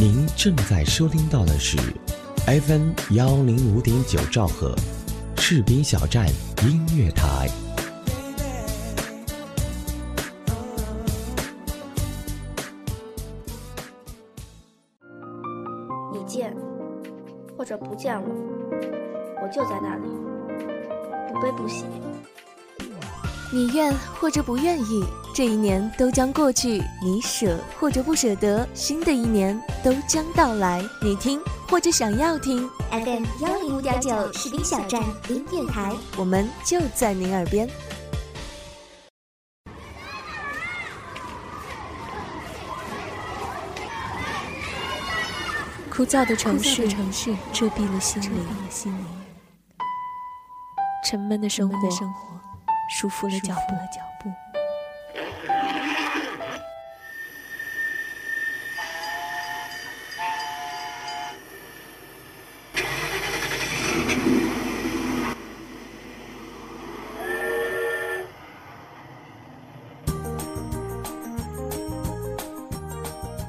您正在收听到的是 FM 幺零五点九兆赫，士兵小站音乐台。愿或者不愿意，这一年都将过去；你舍或者不舍得，新的一年都将到来。你听或者想要听，FM 幺零五点九士兵小站音乐台，我们就在您耳边。枯燥的城市，城市遮蔽了心灵；沉闷的生活，束缚了脚步。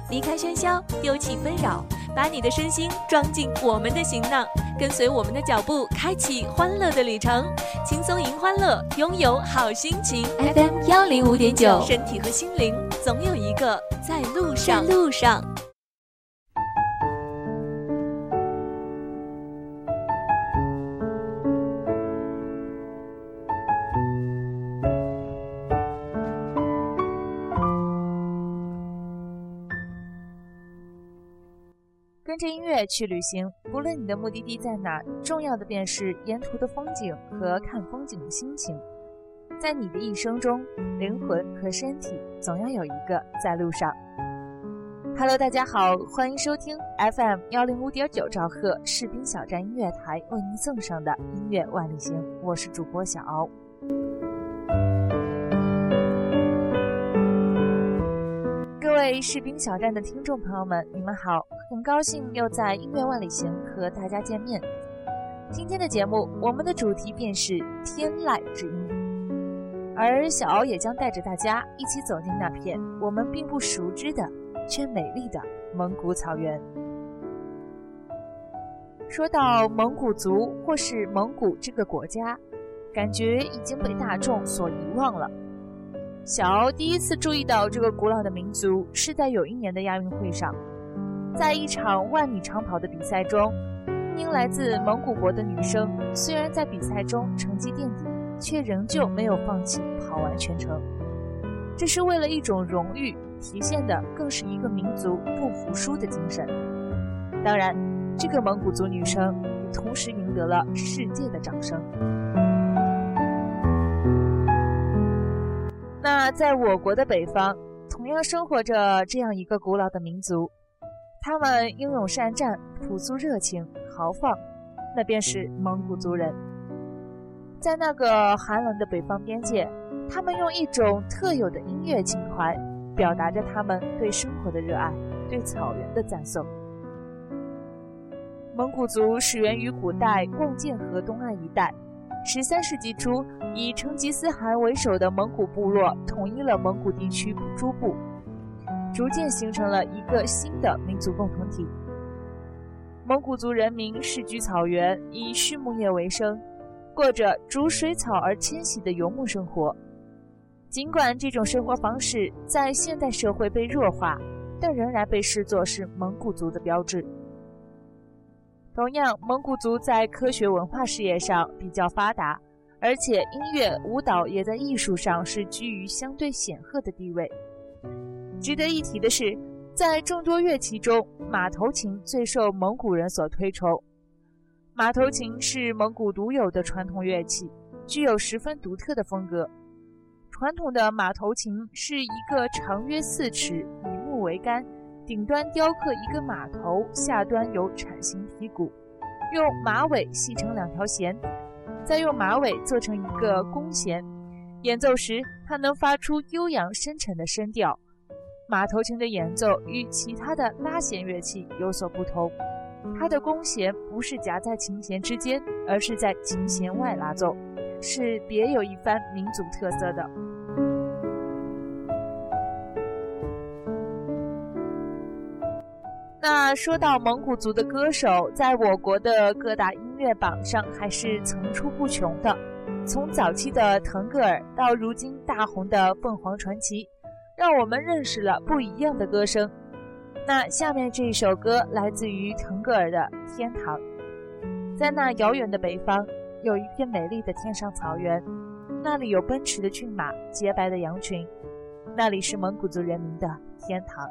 离开喧嚣，丢弃纷扰，把你的身心装进我们的行囊，跟随我们的脚步，开启欢乐的旅程。轻松迎欢乐，拥有好心情。FM 幺零五点九，身体和心灵总有一个在路上。在路上。跟着音乐去旅行，不论你的目的地在哪，重要的便是沿途的风景和看风景的心情。在你的一生中，灵魂和身体总要有一个在路上。Hello，大家好，欢迎收听 FM 幺零五点九兆赫士兵小站音乐台为您送上的音乐万里行，我是主播小敖。各位士兵小站的听众朋友们，你们好！很高兴又在音乐万里行和大家见面。今天的节目，我们的主题便是天籁之音，而小敖也将带着大家一起走进那片我们并不熟知的却美丽的蒙古草原。说到蒙古族或是蒙古这个国家，感觉已经被大众所遗忘了。小欧第一次注意到这个古老的民族，是在有一年的亚运会上，在一场万米长跑的比赛中，一名来自蒙古国的女生，虽然在比赛中成绩垫底，却仍旧没有放弃跑完全程。这是为了一种荣誉，体现的更是一个民族不服输的精神。当然，这个蒙古族女生也同时赢得了世界的掌声。那在我国的北方，同样生活着这样一个古老的民族，他们英勇善战、朴素热情、豪放，那便是蒙古族人。在那个寒冷的北方边界，他们用一种特有的音乐情怀，表达着他们对生活的热爱、对草原的赞颂。蒙古族始源于古代贡建河东岸一带。十三世纪初，以成吉思汗为首的蒙古部落统一了蒙古地区诸部，逐渐形成了一个新的民族共同体。蒙古族人民世居草原，以畜牧业为生，过着逐水草而迁徙的游牧生活。尽管这种生活方式在现代社会被弱化，但仍然被视作是蒙古族的标志。同样，蒙古族在科学文化事业上比较发达，而且音乐、舞蹈也在艺术上是居于相对显赫的地位。值得一提的是，在众多乐器中，马头琴最受蒙古人所推崇。马头琴是蒙古独有的传统乐器，具有十分独特的风格。传统的马头琴是一个长约四尺、以木为杆。顶端雕刻一个马头，下端有铲形皮骨，用马尾系成两条弦，再用马尾做成一个弓弦。演奏时，它能发出悠扬深沉的声调。马头琴的演奏与其他的拉弦乐器有所不同，它的弓弦不是夹在琴弦之间，而是在琴弦外拉奏，是别有一番民族特色的。那说到蒙古族的歌手，在我国的各大音乐榜上还是层出不穷的。从早期的腾格尔到如今大红的凤凰传奇，让我们认识了不一样的歌声。那下面这一首歌来自于腾格尔的《天堂》。在那遥远的北方，有一片美丽的天上草原，那里有奔驰的骏马，洁白的羊群，那里是蒙古族人民的天堂。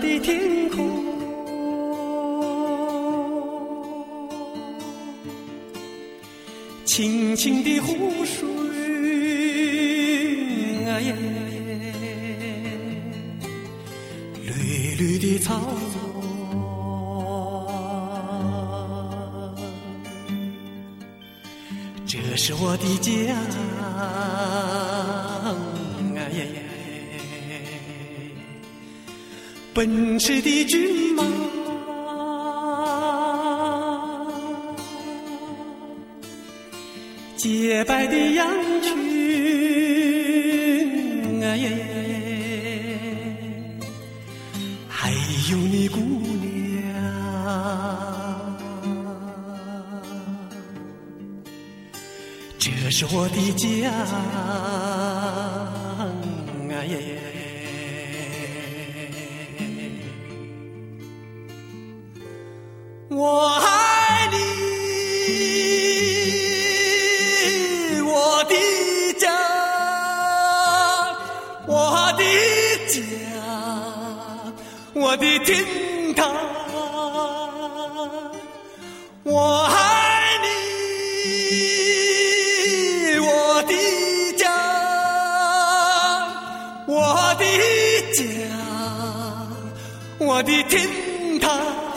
的天空，清清的湖水，啊耶，绿绿的草这是我的家。奔驰的骏马，洁白的羊群，哎耶，还有你姑娘，这是我的家，他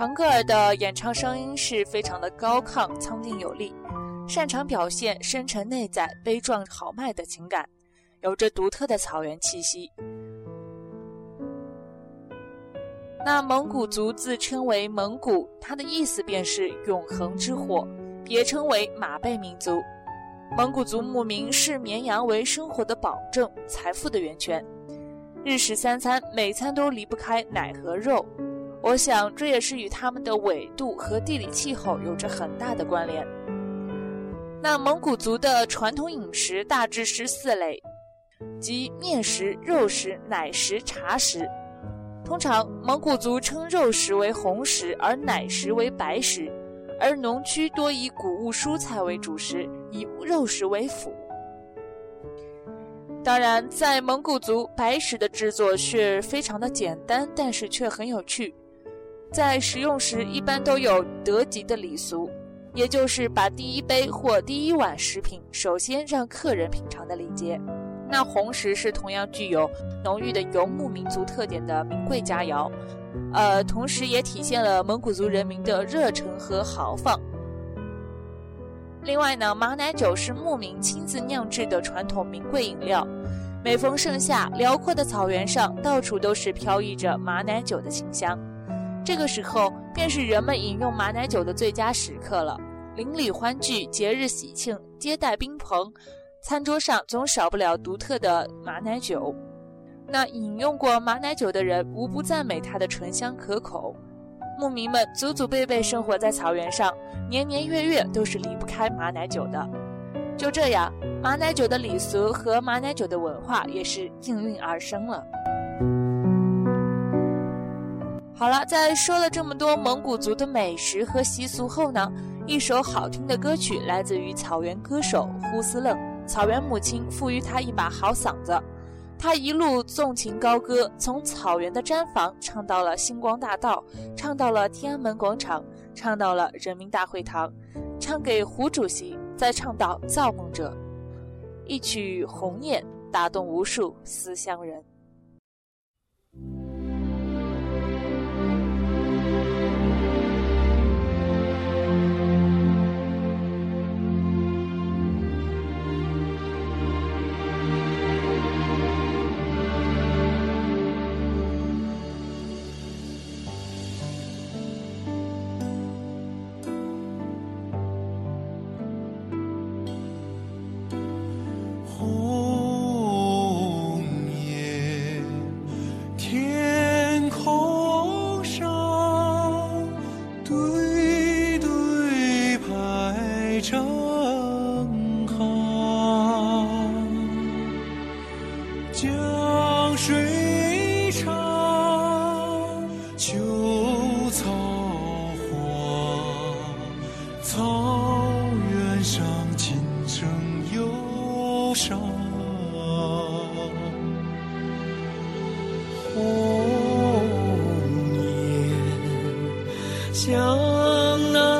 腾格尔的演唱声音是非常的高亢、苍劲有力，擅长表现深沉内在、悲壮豪迈的情感，有着独特的草原气息。那蒙古族自称为蒙古，它的意思便是永恒之火，别称为马背民族。蒙古族牧民视绵羊为生活的保证、财富的源泉，日食三餐每餐都离不开奶和肉。我想这也是与他们的纬度和地理气候有着很大的关联。那蒙古族的传统饮食大致是四类，即面食、肉食、奶食、茶食。通常，蒙古族称肉食为红食，而奶食为白食；而农区多以谷物蔬菜为主食，以肉食为辅。当然，在蒙古族，白食的制作是非常的简单，但是却很有趣。在食用时，一般都有得吉的礼俗，也就是把第一杯或第一碗食品首先让客人品尝的礼节。那红石是同样具有浓郁的游牧民族特点的名贵佳肴，呃，同时也体现了蒙古族人民的热忱和豪放。另外呢，马奶酒是牧民亲自酿制的传统名贵饮料，每逢盛夏，辽阔的草原上到处都是飘溢着马奶酒的清香，这个时候便是人们饮用马奶酒的最佳时刻了。邻里欢聚，节日喜庆，接待宾朋。餐桌上总少不了独特的马奶酒，那饮用过马奶酒的人无不赞美它的醇香可口。牧民们祖祖辈辈生活在草原上，年年月月都是离不开马奶酒的。就这样，马奶酒的礼俗和马奶酒的文化也是应运而生了。好了，在说了这么多蒙古族的美食和习俗后呢，一首好听的歌曲来自于草原歌手呼斯楞。草原母亲赋予他一把好嗓子，他一路纵情高歌，从草原的毡房唱到了星光大道，唱到了天安门广场，唱到了人民大会堂，唱给胡主席，再唱到造梦者，一曲《鸿雁》打动无数思乡人。Oh, nơi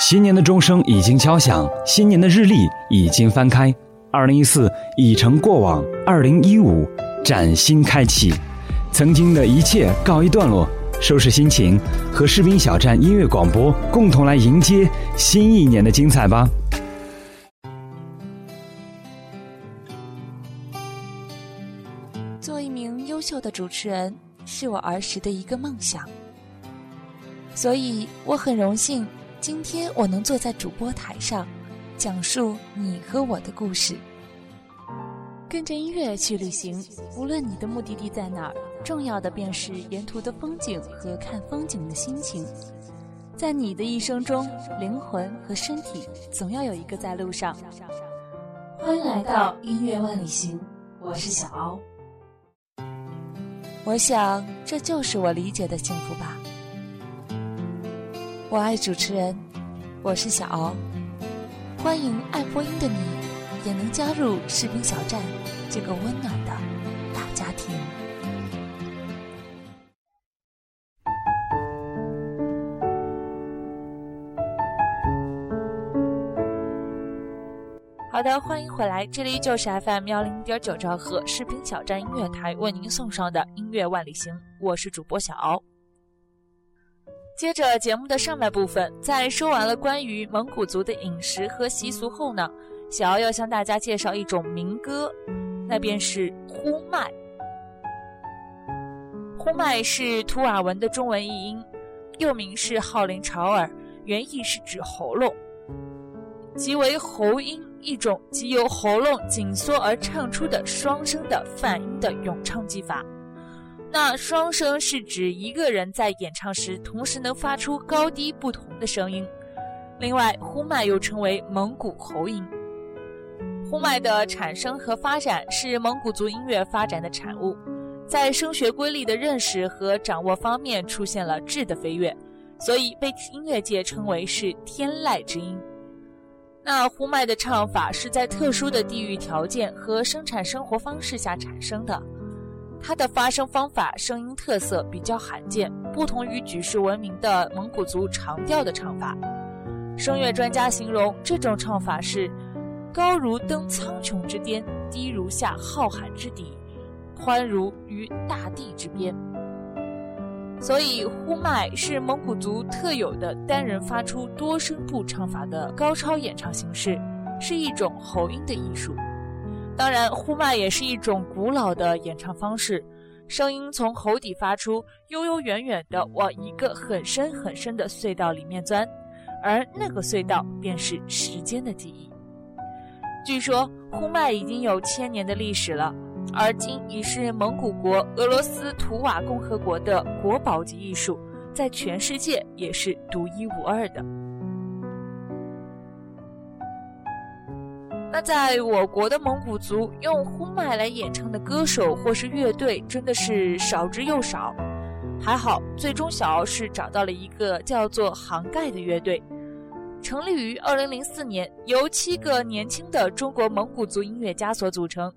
新年的钟声已经敲响，新年的日历已经翻开，二零一四已成过往，二零一五崭新开启，曾经的一切告一段落，收拾心情，和士兵小站音乐广播共同来迎接新一年的精彩吧。做一名优秀的主持人是我儿时的一个梦想，所以我很荣幸。今天我能坐在主播台上，讲述你和我的故事。跟着音乐去旅行，无论你的目的地在哪儿，重要的便是沿途的风景和看风景的心情。在你的一生中，灵魂和身体总要有一个在路上。欢迎来到音乐万里行，我是小欧。我想，这就是我理解的幸福吧。我爱主持人，我是小敖，欢迎爱播音的你，也能加入士兵小站这个温暖的大家庭。好的，欢迎回来，这里就是 FM 幺零点九兆赫士兵小站音乐台为您送上的音乐万里行，我是主播小敖。接着节目的上半部分，在说完了关于蒙古族的饮食和习俗后呢，小奥要向大家介绍一种民歌，那便是呼麦。呼麦是图瓦文的中文译音，又名是号林潮尔，原意是指喉咙，即为喉音一种即由喉咙紧缩而唱出的双声的泛音的咏唱技法。那双声是指一个人在演唱时同时能发出高低不同的声音。另外，呼麦又称为蒙古喉音。呼麦的产生和发展是蒙古族音乐发展的产物，在声学规律的认识和掌握方面出现了质的飞跃，所以被音乐界称为是天籁之音。那呼麦的唱法是在特殊的地域条件和生产生活方式下产生的。它的发声方法、声音特色比较罕见，不同于举世闻名的蒙古族长调的唱法。声乐专家形容这种唱法是高如登苍穹之巅，低如下浩瀚之底，宽如于大地之边。所以，呼麦是蒙古族特有的单人发出多声部唱法的高超演唱形式，是一种喉音的艺术。当然，呼麦也是一种古老的演唱方式，声音从喉底发出，悠悠远远地往一个很深很深的隧道里面钻，而那个隧道便是时间的记忆。据说，呼麦已经有千年的历史了，而今已是蒙古国、俄罗斯图瓦共和国的国宝级艺术，在全世界也是独一无二的。那在我国的蒙古族用呼麦来演唱的歌手或是乐队真的是少之又少，还好，最终小敖是找到了一个叫做杭盖的乐队，成立于二零零四年，由七个年轻的中国蒙古族音乐家所组成，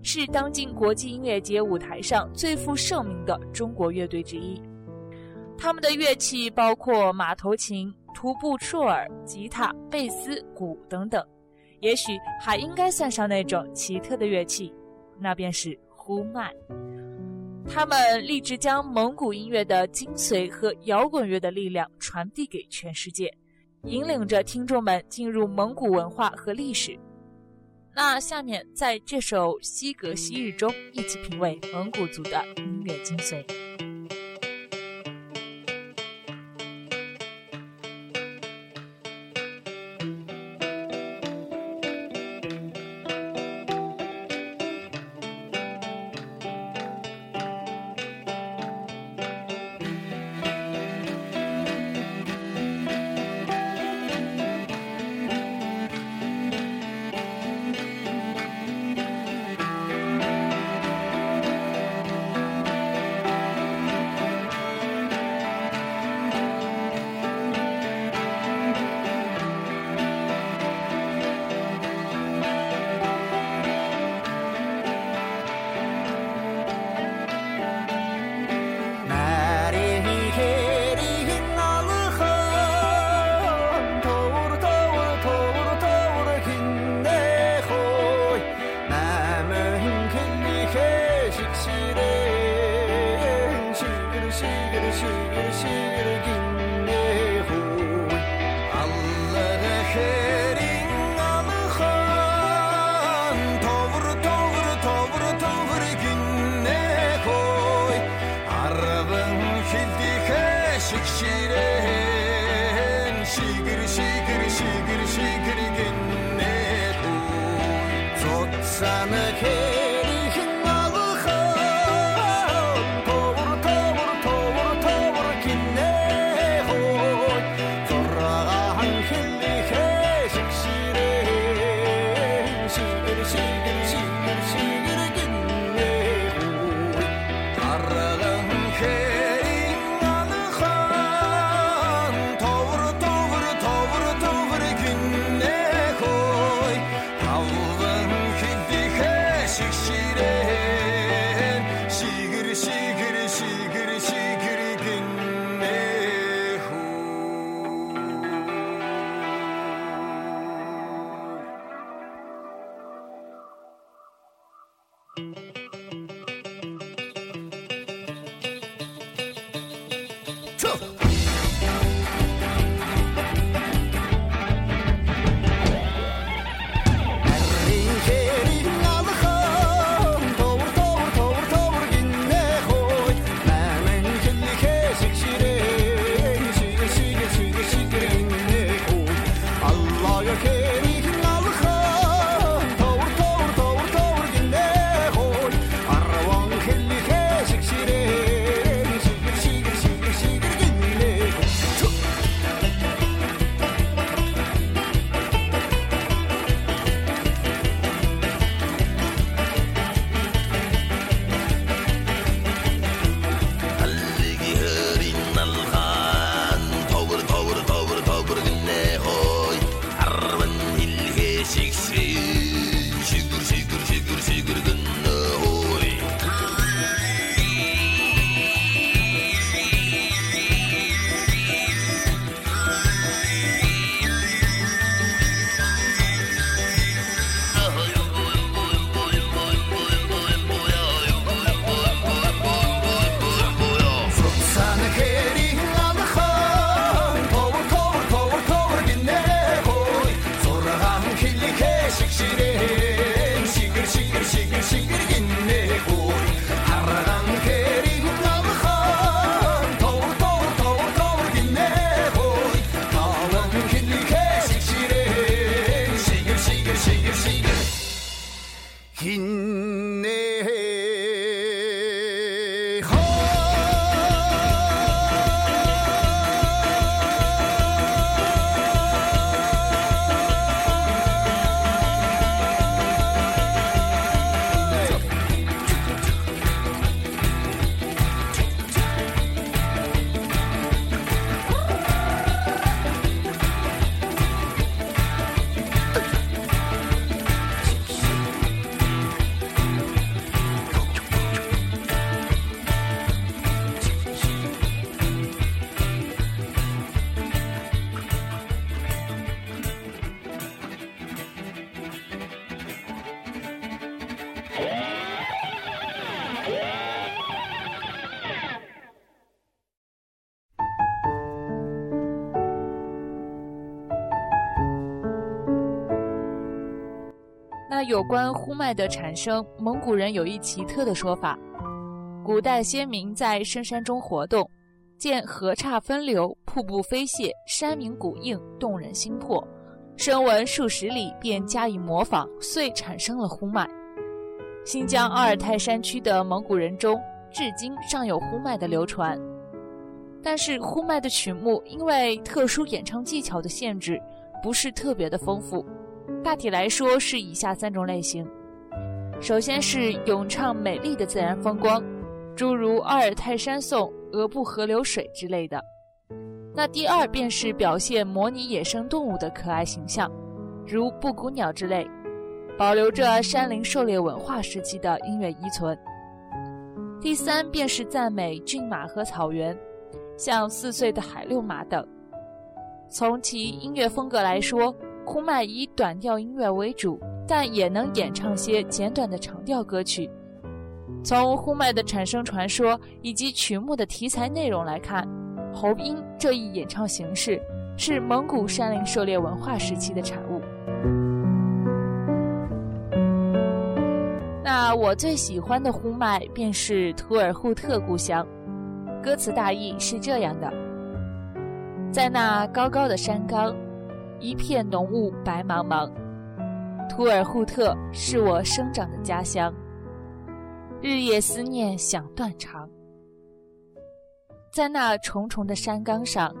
是当今国际音乐节舞台上最负盛名的中国乐队之一。他们的乐器包括马头琴、徒步绰尔、吉他、贝斯、鼓等等。也许还应该算上那种奇特的乐器，那便是呼麦。他们立志将蒙古音乐的精髓和摇滚乐的力量传递给全世界，引领着听众们进入蒙古文化和历史。那下面在这首《西格昔日》中，一起品味蒙古族的音乐精髓。有关呼麦的产生，蒙古人有一奇特的说法：古代先民在深山中活动，见河岔分流，瀑布飞泻，山鸣谷应，动人心魄，声闻数十里，便加以模仿，遂产生了呼麦。新疆阿尔泰山区的蒙古人中，至今尚有呼麦的流传。但是呼麦的曲目因为特殊演唱技巧的限制，不是特别的丰富。大体来说是以下三种类型：首先是咏唱美丽的自然风光，诸如阿尔泰山颂、额布河流水之类的；那第二便是表现模拟野生动物的可爱形象，如布谷鸟之类，保留着山林狩猎文化时期的音乐遗存；第三便是赞美骏马和草原，像四岁的海六马等。从其音乐风格来说，呼麦以短调音乐为主，但也能演唱些简短的长调歌曲。从呼麦的产生传说以及曲目的题材内容来看，喉音这一演唱形式是蒙古山林狩猎文化时期的产物。那我最喜欢的呼麦便是图尔扈特故乡，歌词大意是这样的：在那高高的山岗。一片浓雾白茫茫，图尔扈特是我生长的家乡，日夜思念想断肠。在那重重的山岗上，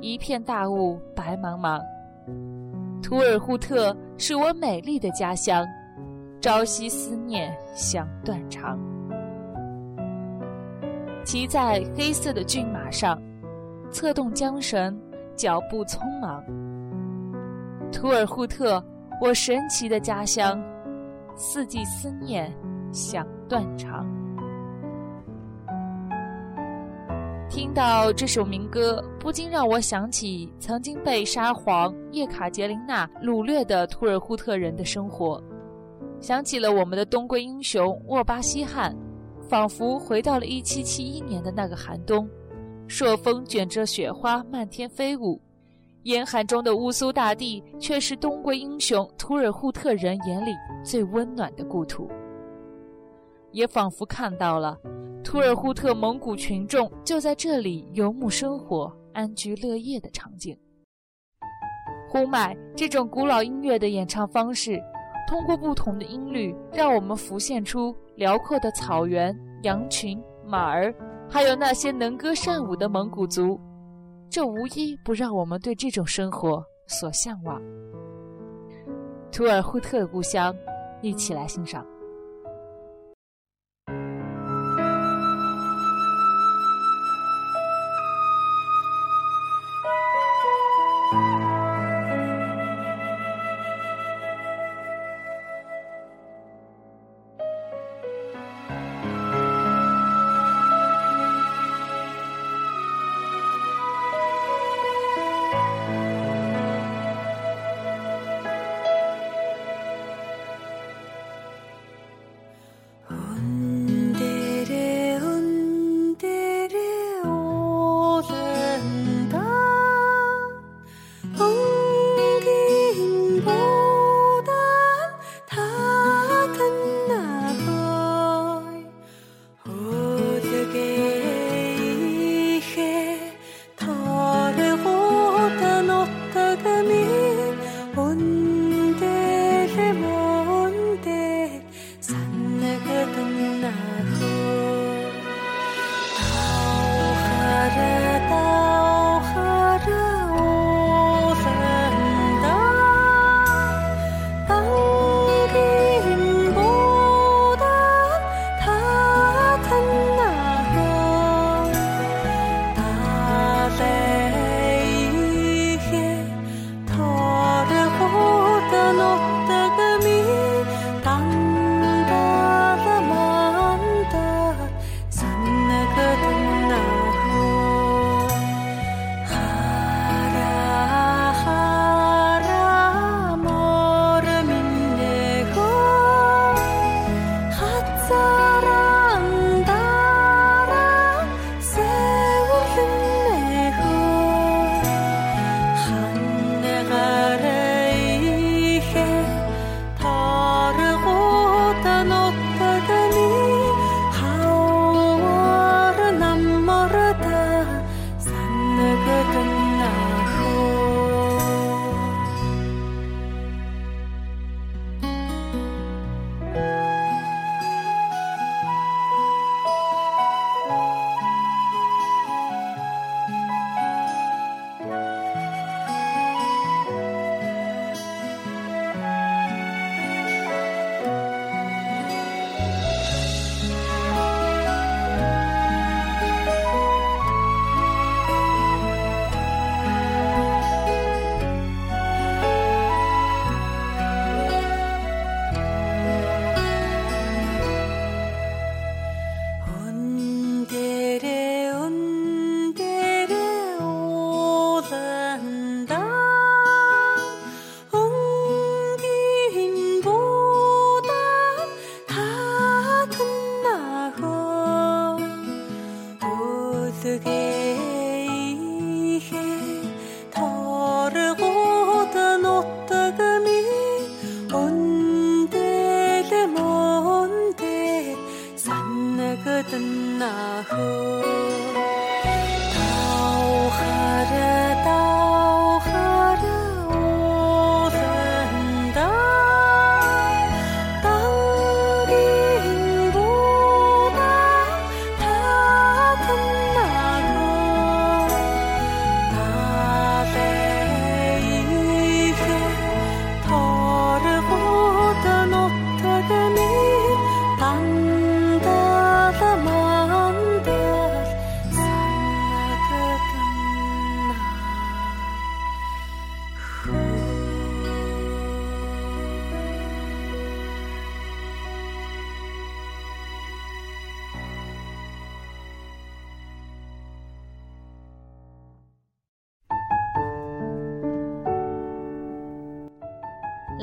一片大雾白茫茫。图尔扈特是我美丽的家乡，朝夕思念想断肠。骑在黑色的骏马上，策动缰绳，脚步匆忙。图尔扈特，我神奇的家乡，四季思念想断肠。听到这首民歌，不禁让我想起曾经被沙皇叶卡捷琳娜掳掠的图尔扈特人的生活，想起了我们的东归英雄沃巴西汉，仿佛回到了1771年的那个寒冬，朔风卷着雪花漫天飞舞，严寒中的乌苏大地却是东归英雄图尔扈特人眼里最温暖的故土，也仿佛看到了。图尔扈特蒙古群众就在这里游牧生活、安居乐业的场景。呼麦这种古老音乐的演唱方式，通过不同的音律，让我们浮现出辽阔的草原、羊群、马儿，还有那些能歌善舞的蒙古族。这无一不让我们对这种生活所向往。图尔扈特的故乡，一起来欣赏。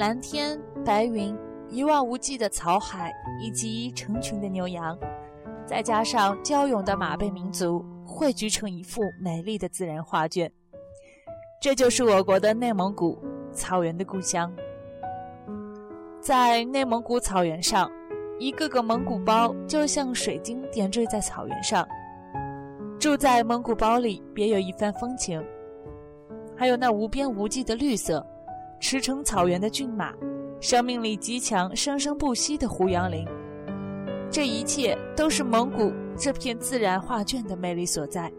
蓝天白云、一望无际的草海以及成群的牛羊，再加上骁勇的马背民族，汇聚成一幅美丽的自然画卷。这就是我国的内蒙古草原的故乡。在内蒙古草原上，一个个蒙古包就像水晶点缀在草原上。住在蒙古包里，别有一番风情。还有那无边无际的绿色，驰骋草原的骏马，生命力极强、生生不息的胡杨林，这一切都是蒙古这片自然画卷的魅力所在。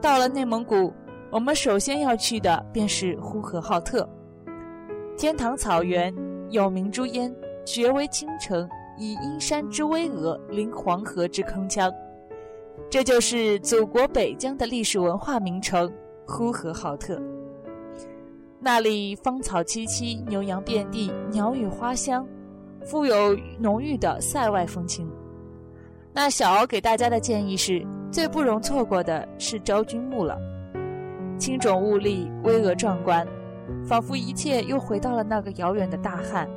到了内蒙古，我们首先要去的便是呼和浩特。天堂草原有名珠烟，绝为倾城，以阴山之巍峨，临黄河之铿锵。这就是祖国北疆的历史文化名城呼和浩特。那里芳草萋萋，牛羊遍地，鸟语花香，富有浓郁的塞外风情。那小敖给大家的建议是，最不容错过的是昭君墓了，青冢兀立，巍峨壮观。仿佛一切又回到了那个遥远的大汉，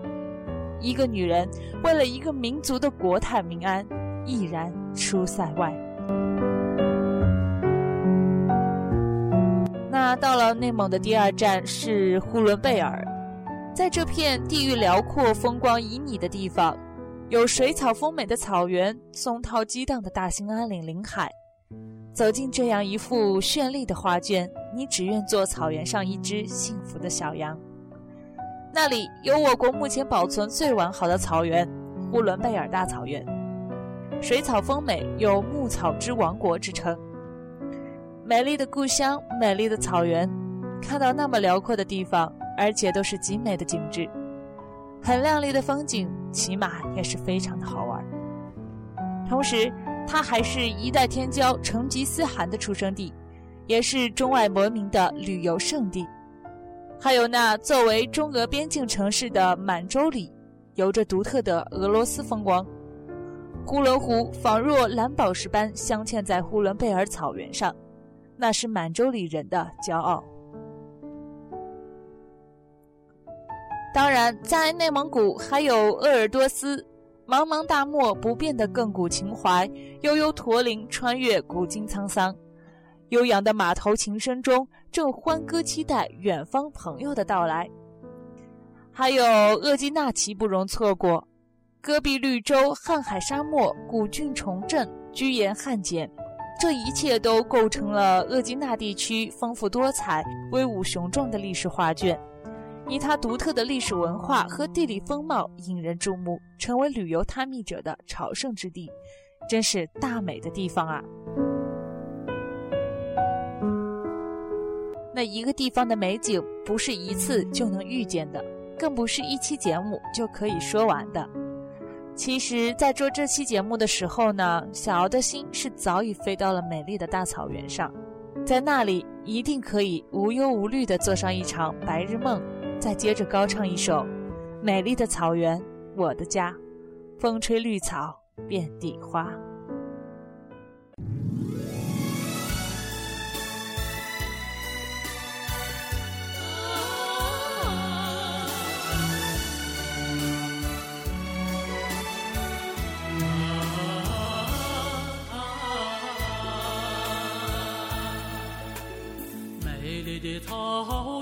一个女人为了一个民族的国泰民安，毅然出塞外。那到了内蒙的第二站是呼伦贝尔，在这片地域辽阔、风光旖旎的地方，有水草丰美的草原、松涛激荡的大兴安岭林海。走进这样一幅绚丽的画卷，你只愿做草原上一只幸福的小羊。那里有我国目前保存最完好的草原——呼伦贝尔大草原，水草丰美，有“牧草之王国”之称。美丽的故乡，美丽的草原，看到那么辽阔的地方，而且都是极美的景致，很亮丽的风景，骑马也是非常的好玩。同时，它还是一代天骄成吉思汗的出生地，也是中外闻名的旅游胜地。还有那作为中俄边境城市的满洲里，有着独特的俄罗斯风光。呼伦湖仿若蓝宝石般镶嵌在呼伦贝尔草原上，那是满洲里人的骄傲。当然，在内蒙古还有鄂尔多斯。茫茫大漠，不变的亘古情怀；悠悠驼铃，穿越古今沧桑。悠扬的马头琴声中，正欢歌期待远方朋友的到来。还有鄂济纳旗不容错过，戈壁绿洲、瀚海沙漠、古郡重镇、居延汉简，这一切都构成了鄂济纳地区丰富多彩、威武雄壮的历史画卷。以它独特的历史文化和地理风貌引人注目，成为旅游探秘者的朝圣之地，真是大美的地方啊！那一个地方的美景不是一次就能遇见的，更不是一期节目就可以说完的。其实，在做这期节目的时候呢，小敖的心是早已飞到了美丽的大草原上，在那里一定可以无忧无虑地做上一场白日梦。再接着高唱一首《美丽的草原，我的家》，风吹绿草，遍地花。的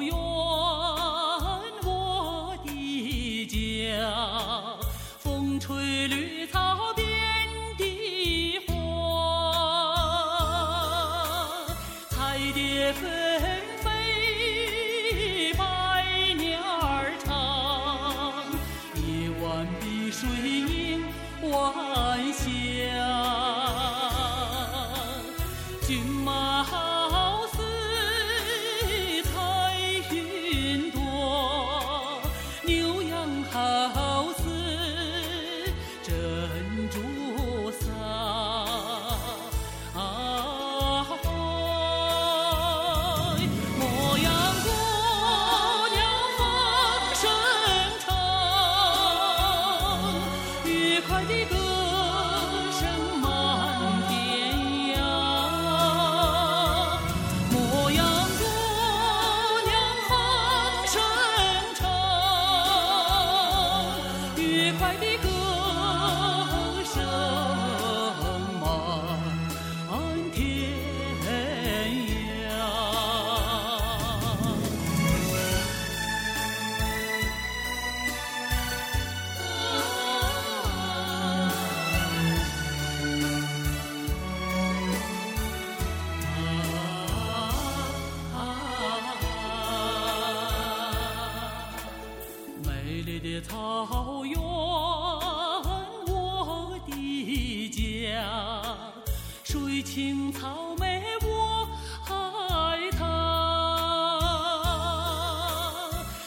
草莓，我爱它。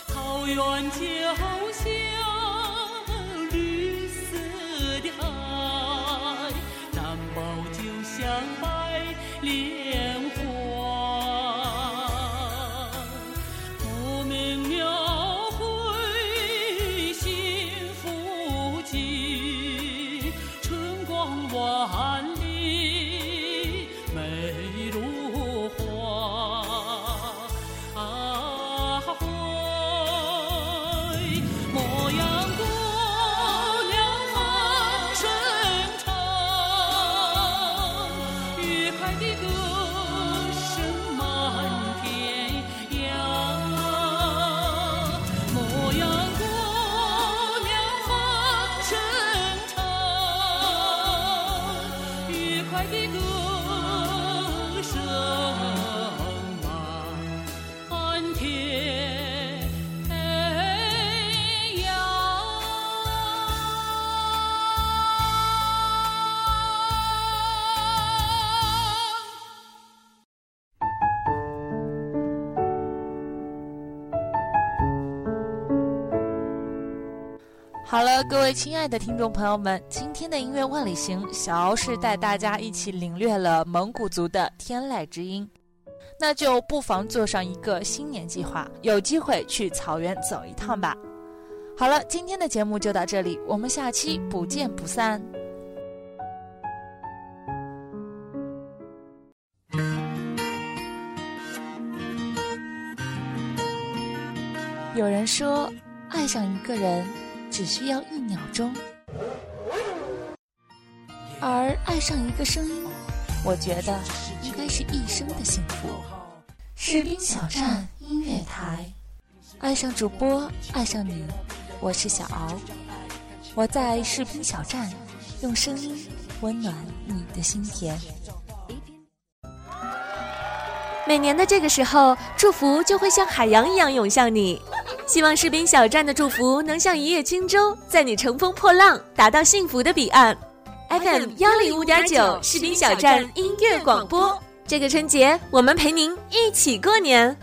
草原家。好了，各位亲爱的听众朋友们，今天的音乐万里行，小敖是带大家一起领略了蒙古族的天籁之音，那就不妨做上一个新年计划，有机会去草原走一趟吧。好了，今天的节目就到这里，我们下期不见不散。有人说，爱上一个人。只需要一秒钟，而爱上一个声音，我觉得应该是一生的幸福。士兵小站音乐台，爱上主播，爱上你，我是小敖，我在士兵小站，用声音温暖你的心田。每年的这个时候，祝福就会像海洋一样涌向你。希望士兵小站的祝福能像一叶轻舟，在你乘风破浪，达到幸福的彼岸。FM 幺零五点九，士兵小站音乐广播。这个春节，我们陪您一起过年。